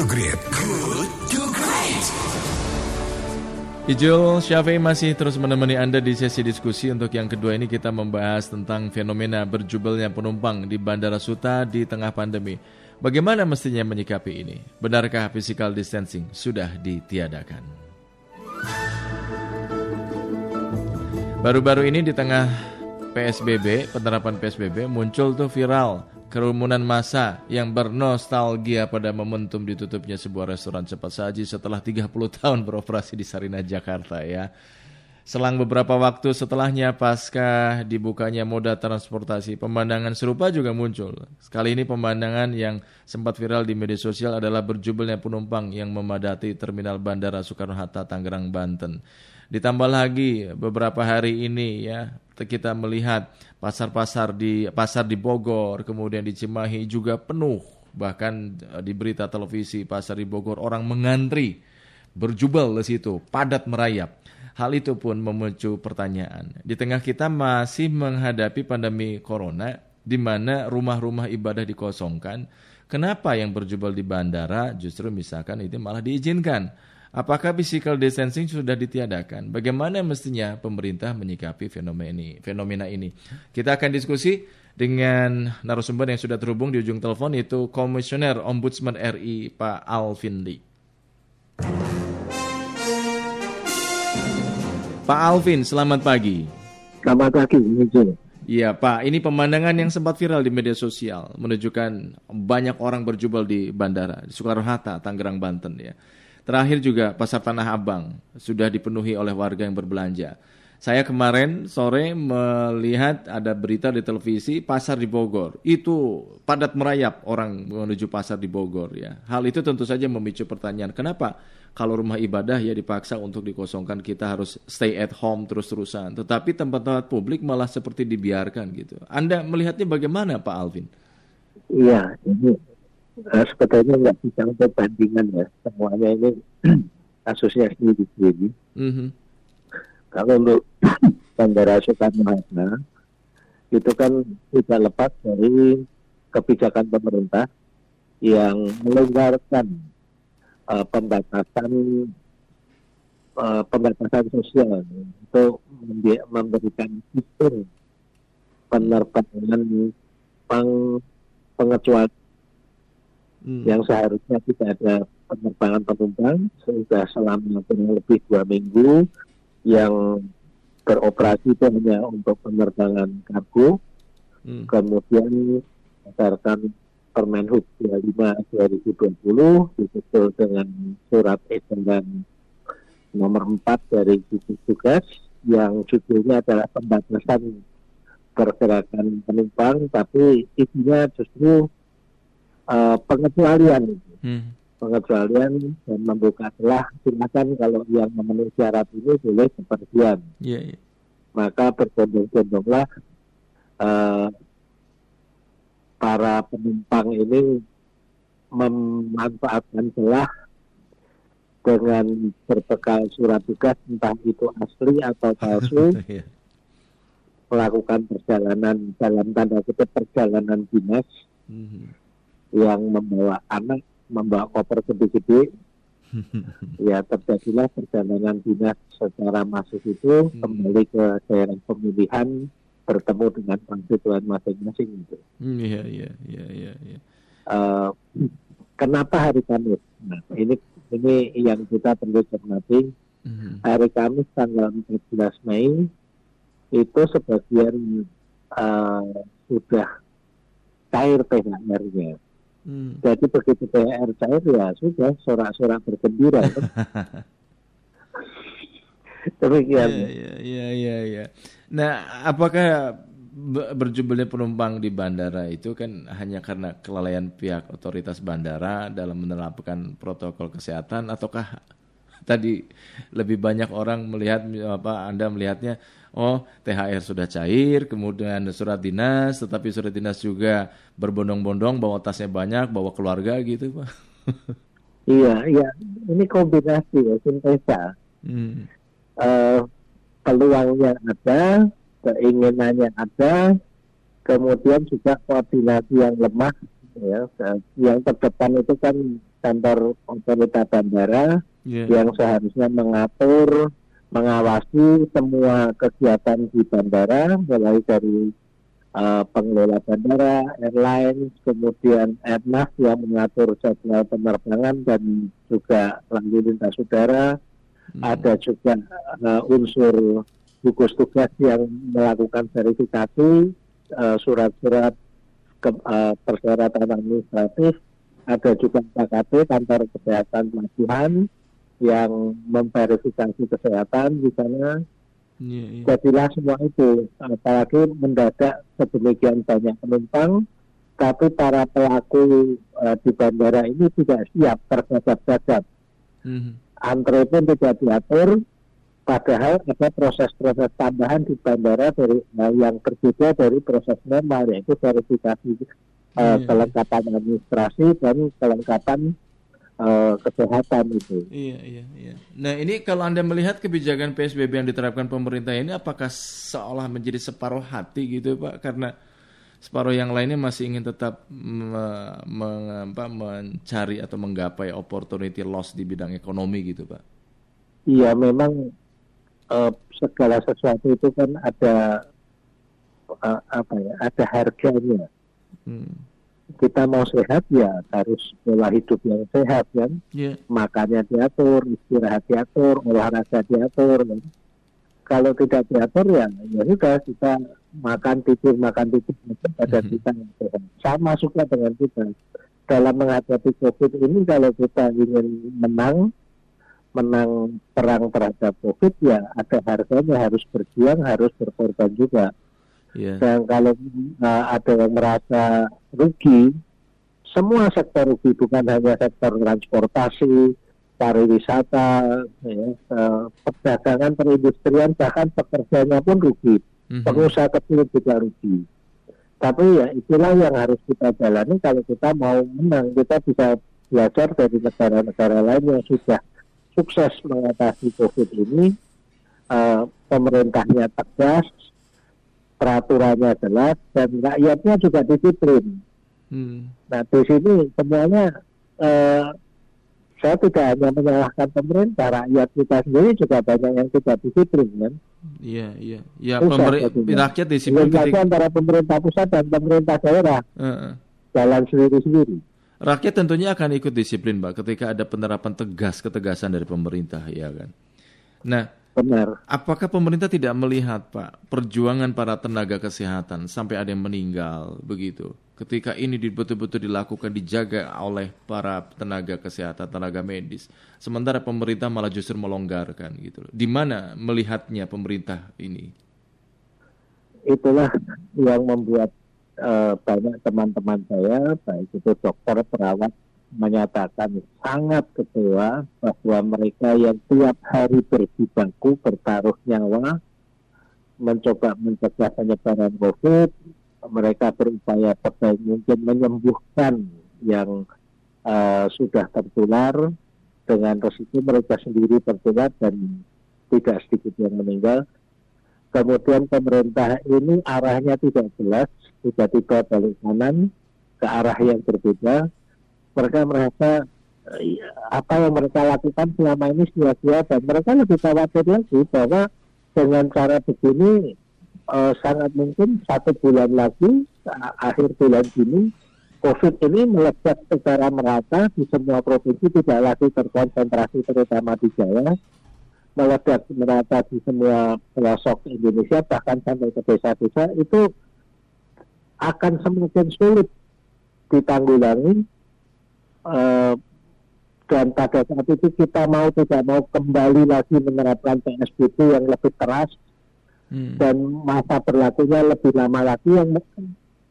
to Great. Good to Great. Ijul Syafi'i masih terus menemani Anda di sesi diskusi Untuk yang kedua ini kita membahas tentang fenomena berjubelnya penumpang di Bandara Suta di tengah pandemi Bagaimana mestinya menyikapi ini? Benarkah physical distancing sudah ditiadakan? Baru-baru ini di tengah PSBB, penerapan PSBB muncul tuh viral kerumunan massa yang bernostalgia pada momentum ditutupnya sebuah restoran cepat saji setelah 30 tahun beroperasi di Sarinah, Jakarta ya. Selang beberapa waktu setelahnya pasca dibukanya moda transportasi, pemandangan serupa juga muncul. Sekali ini pemandangan yang sempat viral di media sosial adalah berjubelnya penumpang yang memadati terminal Bandara Soekarno-Hatta, Tangerang, Banten. Ditambah lagi beberapa hari ini ya kita melihat pasar-pasar di pasar di Bogor, kemudian di Cimahi juga penuh. Bahkan eh, di berita televisi pasar di Bogor orang mengantri berjubel di situ, padat merayap. Hal itu pun memicu pertanyaan. Di tengah kita masih menghadapi pandemi corona di mana rumah-rumah ibadah dikosongkan, kenapa yang berjubel di bandara justru misalkan itu malah diizinkan? Apakah physical distancing sudah ditiadakan? Bagaimana mestinya pemerintah menyikapi fenomena ini? Fenomena ini. Kita akan diskusi dengan narasumber yang sudah terhubung di ujung telepon yaitu Komisioner Ombudsman RI Pak Alvin Lee. Pak Alvin, selamat pagi. Selamat pagi. Iya Pak, ini pemandangan yang sempat viral di media sosial menunjukkan banyak orang berjubel di bandara di Soekarno-Hatta, Tangerang, Banten ya. Terakhir juga pasar Tanah Abang sudah dipenuhi oleh warga yang berbelanja. Saya kemarin sore melihat ada berita di televisi pasar di Bogor. Itu padat merayap orang menuju pasar di Bogor ya. Hal itu tentu saja memicu pertanyaan, kenapa kalau rumah ibadah ya dipaksa untuk dikosongkan kita harus stay at home terus-terusan. Tetapi tempat-tempat publik malah seperti dibiarkan gitu. Anda melihatnya bagaimana Pak Alvin? Iya, ini uh, sebetulnya nggak bisa untuk bandingan ya semuanya ini kasusnya sendiri-sendiri. Mm-hmm. Kalau untuk Bandara Soekarno Hatta itu kan tidak lepas dari kebijakan pemerintah yang melonggarkan uh, pembatasan uh, pembatasan sosial untuk memberikan fitur penerbangan peng, pengecualian hmm. yang seharusnya tidak ada penerbangan penumpang sudah selama kurang lebih dua minggu yang beroperasi itu hanya untuk penerbangan kargo hmm. kemudian berdasarkan Permenhub 25 2020 disusul dengan surat edaran nomor 4 dari gugus tugas yang judulnya adalah pembatasan pergerakan penumpang tapi isinya justru uh, pengecualian hmm. pengecualian dan membuka celah silakan kalau yang memenuhi syarat ini boleh kepergian yeah, yeah. maka berbondong-bondonglah uh, para penumpang ini memanfaatkan celah dengan berbekal surat tugas entah itu asli atau palsu yeah. melakukan perjalanan dalam tanda kutip perjalanan dinas mm -hmm yang membawa anak, membawa koper gede-gede, ya terjadilah perjalanan dinas secara masif itu hmm. kembali ke daerah pemilihan bertemu dengan konstituen masing-masing itu. Hmm, iya iya iya iya. Ya. Uh, kenapa hari Kamis? Nah ini ini yang kita perlu cermati. Hmm. Hari Kamis tanggal 14 Mei itu sebagian uh, sudah cair THR-nya. Hmm. Jadi begitu THR cair ya sudah sorak-sorak bergembira. Demikian. Iya, iya, iya, iya. Nah, apakah berjubelnya penumpang di bandara itu kan hanya karena kelalaian pihak otoritas bandara dalam menerapkan protokol kesehatan ataukah tadi lebih banyak orang melihat apa Anda melihatnya oh THR sudah cair, kemudian surat dinas, tetapi surat dinas juga berbondong-bondong bawa tasnya banyak, bawa keluarga gitu, Pak. iya, iya. Ini kombinasi ya, sintesa. Hmm. Uh, peluangnya ada, keinginannya ada, kemudian juga koordinasi yang lemah ya yang terdepan itu kan kantor otorita bandara yeah. yang seharusnya mengatur, mengawasi semua kegiatan di bandara, mulai dari uh, pengelola bandara, airline, kemudian airnav yang mengatur jadwal penerbangan dan juga lalu lintas udara. Hmm. Ada juga uh, unsur gugus tugas yang melakukan verifikasi surat-surat uh, persyaratan administratif ada juga KKP kantor kesehatan pelabuhan yang memverifikasi kesehatan di sana. Yeah, yeah. Jadilah semua itu, apalagi mendadak sedemikian banyak penumpang, tapi para pelaku uh, di bandara ini tidak siap tergagap-gagap. Mm-hmm. Antre pun tidak diatur, padahal ada proses-proses tambahan di bandara dari uh, yang berbeda dari proses normal, yaitu verifikasi uh, kelengkapan administrasi dan kelengkapan uh, kesehatan itu. Iya, iya, iya. Nah, ini kalau Anda melihat kebijakan PSBB yang diterapkan pemerintah ini apakah seolah menjadi separuh hati gitu, Pak? Karena separuh yang lainnya masih ingin tetap me, me, apa, mencari atau menggapai opportunity loss di bidang ekonomi gitu, Pak. Iya, memang uh, segala sesuatu itu kan ada uh, apa ya, ada harganya. Hmm. Kita mau sehat ya harus pola hidup yang sehat kan. Yeah. Makannya diatur, istirahat diatur, olahraga diatur. Kan? Kalau tidak diatur ya ya sudah kita makan tidur makan tidur pada hmm. kita yang sehat. Sama suka dengan kita dalam menghadapi COVID ini kalau kita ingin menang menang perang terhadap COVID ya ada harganya harus berjuang harus berkorban juga Yeah. Dan kalau uh, ada yang merasa rugi, semua sektor rugi bukan hanya sektor transportasi, pariwisata, ya, uh, perdagangan, perindustrian, bahkan pekerjanya pun rugi. Mm-hmm. Pengusaha kecil juga rugi. Tapi ya itulah yang harus kita jalani kalau kita mau menang. Kita bisa belajar dari negara-negara lain yang sudah sukses mengatasi COVID ini. Uh, pemerintahnya tegas, peraturannya jelas dan rakyatnya juga disiplin. Hmm. Nah di sini semuanya eh, saya tidak hanya menyalahkan pemerintah, rakyat kita sendiri juga banyak yang tidak disiplin kan. Iya iya. Ya pemerintah rakyat disiplin. Ketika... antara pemerintah pusat dan pemerintah daerah uh -uh. jalan sendiri-sendiri. Rakyat tentunya akan ikut disiplin, Pak, ketika ada penerapan tegas ketegasan dari pemerintah, ya kan. Nah, Benar. Apakah pemerintah tidak melihat, Pak, perjuangan para tenaga kesehatan sampai ada yang meninggal begitu? Ketika ini betul-betul dilakukan dijaga oleh para tenaga kesehatan, tenaga medis, sementara pemerintah malah justru melonggarkan gitu. Di mana melihatnya pemerintah ini? Itulah yang membuat uh, banyak teman-teman saya, baik itu dokter, perawat, menyatakan sangat kecewa bahwa mereka yang tiap hari berjibaku bertaruh nyawa mencoba mencegah penyebaran COVID, mereka berupaya sebaik mungkin menyembuhkan yang uh, sudah tertular dengan resiko mereka sendiri tertular dan tidak sedikit yang meninggal. Kemudian pemerintah ini arahnya tidak jelas, tiba-tiba balik kanan ke arah yang berbeda, mereka merasa eh, apa yang mereka lakukan selama ini sia-sia dan mereka lebih khawatir lagi bahwa dengan cara begini uh, sangat mungkin satu bulan lagi akhir bulan ini COVID ini meledak secara merata di semua provinsi tidak lagi terkonsentrasi terutama di Jawa meledak merata di semua pelosok Indonesia bahkan sampai ke desa-desa itu akan semakin sulit ditanggulangi uh, dan pada saat itu kita mau tidak mau kembali lagi menerapkan PSBB yang lebih keras hmm. dan masa berlakunya lebih lama lagi yang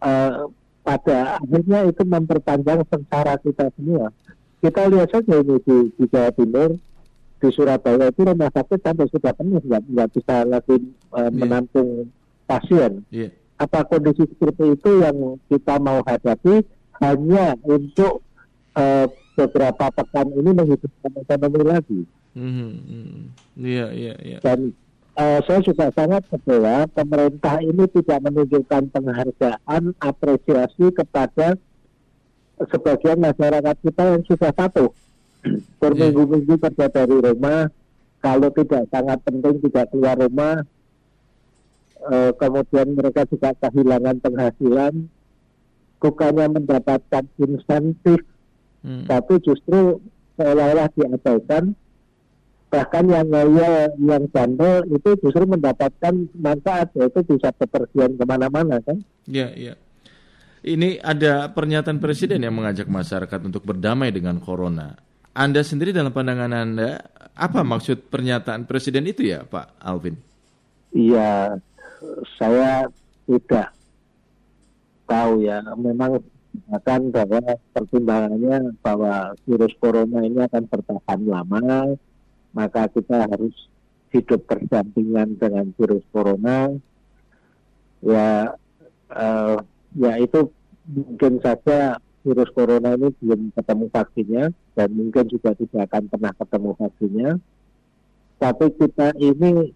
uh, pada akhirnya itu memperpanjang sengsara kita semua. Kita lihat saja ini di, di Jawa Timur, di Surabaya itu rumah sakit sampai sudah penuh, nggak, nggak bisa lagi uh, yeah. menampung pasien. Yeah. Apa kondisi seperti itu yang kita mau hadapi hanya untuk uh, beberapa pekan ini menghidupkan ekonomi lagi. Hmm, iya, iya, iya. Dan uh, saya juga sangat kecewa pemerintah ini tidak menunjukkan penghargaan apresiasi kepada sebagian masyarakat kita yang sudah patuh berminggu-minggu kerja dari rumah kalau tidak sangat penting tidak keluar rumah eh, kemudian mereka juga kehilangan penghasilan bukannya mendapatkan insentif hmm. tapi justru seolah-olah diabaikan bahkan yang ngaya yang bandel itu justru mendapatkan manfaat yaitu bisa bepergian ke mana-mana kan iya iya ini ada pernyataan presiden yang mengajak masyarakat untuk berdamai dengan corona anda sendiri dalam pandangan Anda, apa maksud pernyataan Presiden itu ya Pak Alvin? Iya, saya tidak tahu ya. Memang akan bahwa pertimbangannya bahwa virus corona ini akan bertahan lama, maka kita harus hidup berdampingan dengan virus corona. Ya, uh, ya itu mungkin saja virus corona ini belum ketemu vaksinnya dan mungkin juga tidak akan pernah ketemu vaksinnya. Tapi kita ini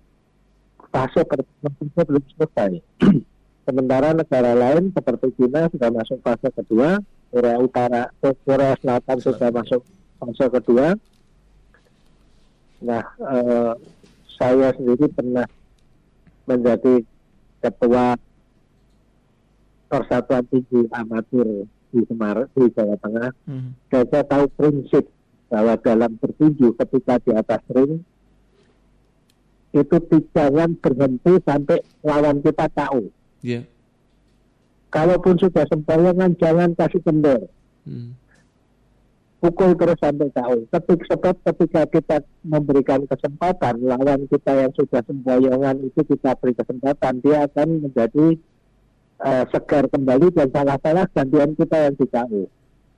fase pertama belum selesai. Sementara negara lain seperti China sudah masuk fase kedua, Korea Utara, Korea Selatan sudah masuk fase kedua. Nah, eh, saya sendiri pernah menjadi ketua Persatuan Tinggi Amatir di Semarang di Jawa Tengah hmm. dan saya tahu prinsip bahwa dalam bertinju ketika di atas ring itu jangan berhenti sampai lawan kita tahu. Yeah. Kalaupun sudah sembayangan jangan kasih kendor. Hmm. Pukul terus sampai tahu. Ketik sebab ketika kita memberikan kesempatan lawan kita yang sudah sembayangan itu kita beri kesempatan dia akan menjadi uh, segar kembali dan salah-salah gantian kita yang dikau.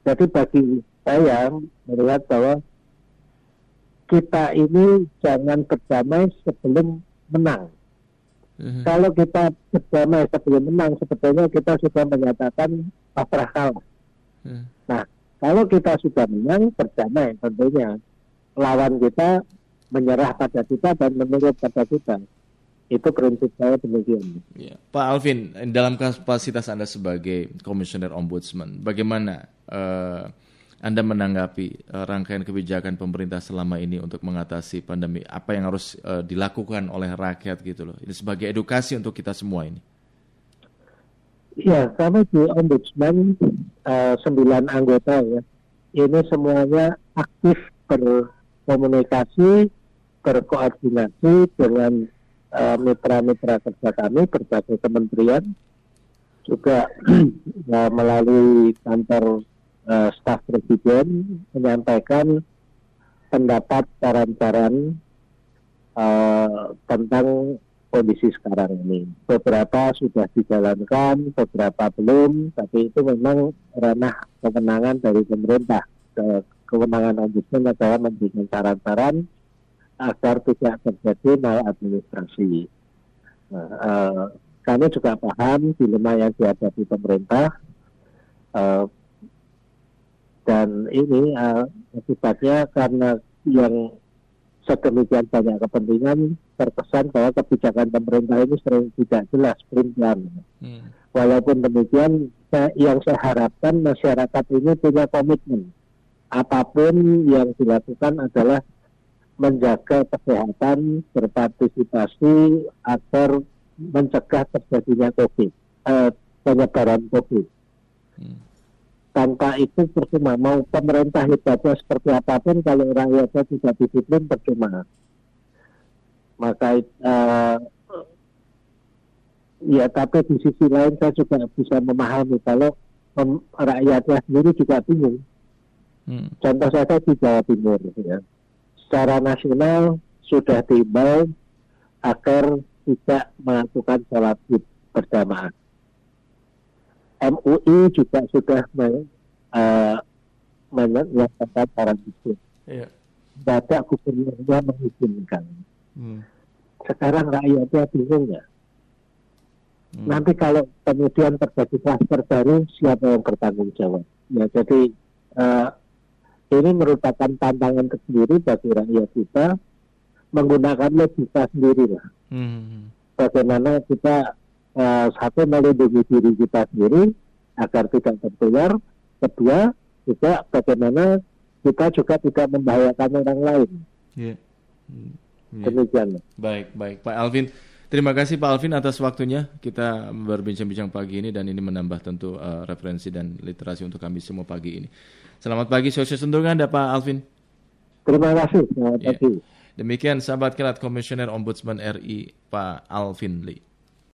Jadi bagi saya melihat bahwa kita ini jangan berdamai sebelum menang. Mm-hmm. Kalau kita berdamai sebelum menang, sebetulnya kita sudah menyatakan pasrah kalah. Mm. Nah, kalau kita sudah menang, berdamai tentunya lawan kita menyerah pada kita dan menurut pada kita. Itu prinsip saya demikian. Ya. Pak Alvin, dalam kapasitas Anda sebagai Komisioner Ombudsman, bagaimana uh, Anda menanggapi uh, rangkaian kebijakan pemerintah selama ini untuk mengatasi pandemi? Apa yang harus uh, dilakukan oleh rakyat gitu loh? Ini sebagai edukasi untuk kita semua ini. Ya, kami di Ombudsman uh, sembilan anggota ya. Ini semuanya aktif berkomunikasi, berkoordinasi dengan Eh, mitra-mitra uh, kerja kami berbagai kementerian juga uh, melalui kantor uh, staf presiden menyampaikan pendapat saran-saran uh, tentang kondisi sekarang ini. Beberapa sudah dijalankan, beberapa belum, tapi itu memang ranah kewenangan dari pemerintah. Kewenangan ombudsman adalah memberikan saran-saran agar tidak terjadi maladministrasi. Nah, uh, kami juga paham dilema yang dihadapi pemerintah dan ini uh, akibatnya karena yang sedemikian banyak kepentingan terkesan bahwa kebijakan pemerintah ini sering tidak jelas perincian. Hmm. Walaupun demikian, saya, yang saya harapkan masyarakat ini punya komitmen. Apa pun yang dilakukan adalah menjaga kesehatan, berpartisipasi agar mencegah terjadinya COVID, eh, penyebaran COVID. Hmm. Tanpa itu percuma mau pemerintah hebatnya seperti apa pun kalau rakyatnya tidak disiplin percuma. Maka eh, ya tapi di sisi lain saya juga bisa memahami kalau rakyatnya sendiri juga bingung. Hmm. Contoh saja di Jawa Timur ya secara nasional sudah diimbau agar tidak melakukan sholat id berjamaah. MUI juga sudah men, uh, menyatakan saran itu. Iya. Bapak gubernurnya mengizinkan. Hmm. Sekarang rakyatnya bingung ya. Hmm. Nanti kalau kemudian terjadi kluster baru, siapa yang bertanggung jawab? Ya, jadi uh, ini merupakan tantangan tersendiri bagi rakyat kita menggunakan logika sendiri lah. Hmm. Bagaimana kita uh, satu melindungi diri kita sendiri agar tidak tertular, kedua juga bagaimana kita juga tidak membahayakan orang lain. Yeah. Yeah. Demikian. Baik, baik, Pak Alvin. Terima kasih Pak Alvin atas waktunya. Kita berbincang-bincang pagi ini dan ini menambah tentu uh, referensi dan literasi untuk kami semua pagi ini. Selamat pagi, sosial sentuhan Anda Pak Alvin. Terima kasih. Selamat yeah. pagi. Demikian sahabat kelat Komisioner Ombudsman RI Pak Alvin Lee.